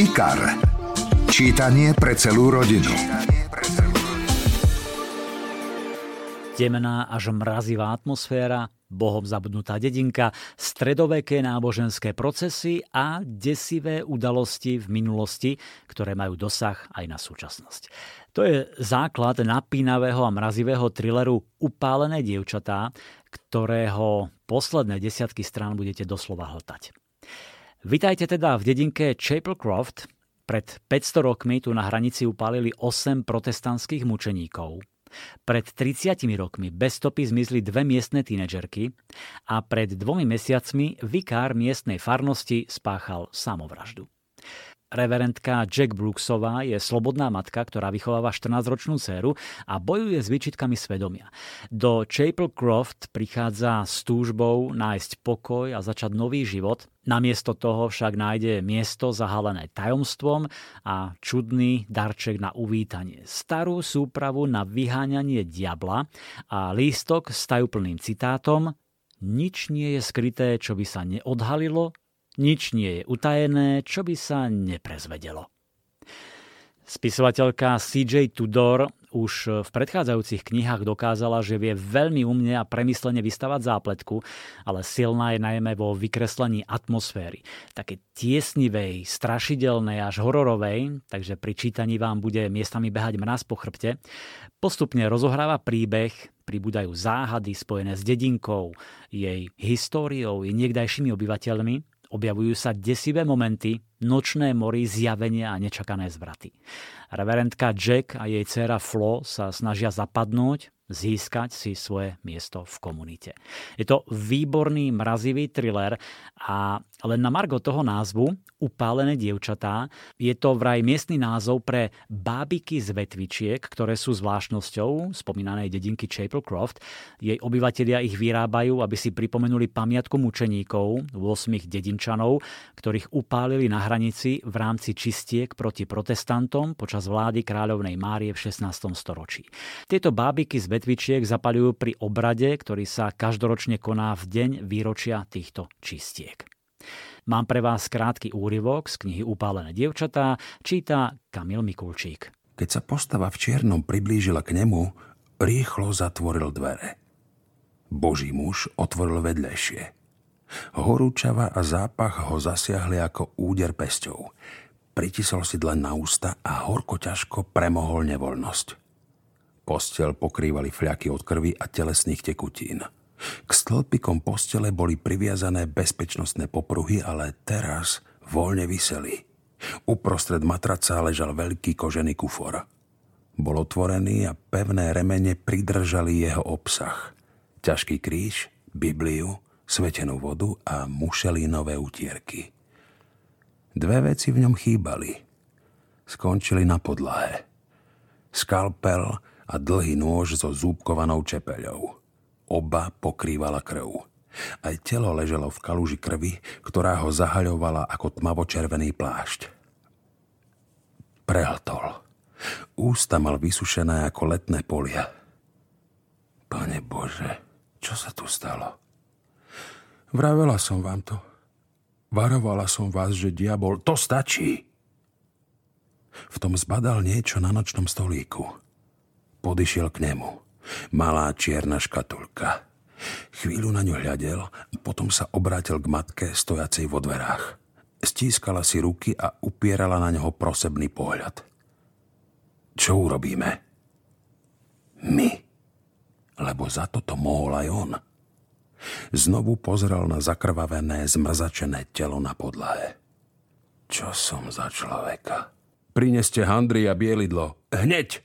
IKAR. Čítanie pre celú rodinu. Temná až mrazivá atmosféra, bohom zabudnutá dedinka, stredoveké náboženské procesy a desivé udalosti v minulosti, ktoré majú dosah aj na súčasnosť. To je základ napínavého a mrazivého thrilleru Upálené dievčatá, ktorého posledné desiatky strán budete doslova hltať. Vitajte teda v dedinke Chapelcroft. Pred 500 rokmi tu na hranici upálili 8 protestantských mučeníkov. Pred 30 rokmi bez stopy zmizli dve miestne tínedžerky a pred dvomi mesiacmi vikár miestnej farnosti spáchal samovraždu. Reverendka Jack Brooksová je slobodná matka, ktorá vychováva 14-ročnú dceru a bojuje s výčitkami svedomia. Do Chapel Croft prichádza s túžbou nájsť pokoj a začať nový život. Namiesto toho však nájde miesto zahalené tajomstvom a čudný darček na uvítanie. Starú súpravu na vyháňanie diabla a lístok s tajúplným citátom Nič nie je skryté, čo by sa neodhalilo, nič nie je utajené, čo by sa neprezvedelo. Spisovateľka CJ Tudor už v predchádzajúcich knihách dokázala, že vie veľmi umne a premyslene vystavať zápletku, ale silná je najmä vo vykreslení atmosféry. Také tiesnivej, strašidelnej až hororovej, takže pri čítaní vám bude miestami behať mraz po chrbte. Postupne rozohráva príbeh, pribúdajú záhady spojené s dedinkou, jej históriou i niekdajšími obyvateľmi Objavujú sa desivé momenty, nočné mory, zjavenia a nečakané zvraty. Reverendka Jack a jej dcéra Flo sa snažia zapadnúť, získať si svoje miesto v komunite. Je to výborný mrazivý thriller a len na margo toho názvu Upálené dievčatá je to vraj miestny názov pre bábiky z vetvičiek, ktoré sú zvláštnosťou spomínanej dedinky Chapel Croft. Jej obyvatelia ich vyrábajú, aby si pripomenuli pamiatku mučeníkov, 8 dedinčanov, ktorých upálili na hranici v rámci čistiek proti protestantom počas vlády kráľovnej Márie v 16. storočí. Tieto bábiky z vetvičiek zapalujú pri obrade, ktorý sa každoročne koná v deň výročia týchto čistiek. Mám pre vás krátky úryvok z knihy Upálené dievčatá, číta Kamil Mikulčík. Keď sa postava v čiernom priblížila k nemu, rýchlo zatvoril dvere. Boží muž otvoril vedlejšie. Horúčava a zápach ho zasiahli ako úder pesťou. Pritisol si dlen na ústa a horko ťažko premohol nevoľnosť. Postel pokrývali fľaky od krvi a telesných tekutín. K stĺpikom postele boli priviazané bezpečnostné popruhy, ale teraz voľne vyseli. Uprostred matraca ležal veľký kožený kufor. Bol otvorený a pevné remene pridržali jeho obsah. Ťažký kríž, Bibliu, svetenú vodu a mušelínové utierky. Dve veci v ňom chýbali. Skončili na podlahe. Skalpel a dlhý nôž so zúbkovanou čepeľou. Oba pokrývala krv. Aj telo leželo v kaluži krvi, ktorá ho zahaľovala ako tmavočervený plášť. Prehltol. Ústa mal vysušené ako letné polia. Pane Bože, čo sa tu stalo? Vravela som vám to. Varovala som vás, že diabol... To stačí! V tom zbadal niečo na nočnom stolíku. Podišiel k nemu. Malá čierna škatulka. Chvíľu na ňu hľadel, potom sa obrátil k matke stojacej vo dverách. Stískala si ruky a upierala na neho prosebný pohľad. Čo urobíme? My. Lebo za toto mohol aj on. Znovu pozrel na zakrvavené, zmrzačené telo na podlahe. Čo som za človeka? Prineste handry a bielidlo. Hneď!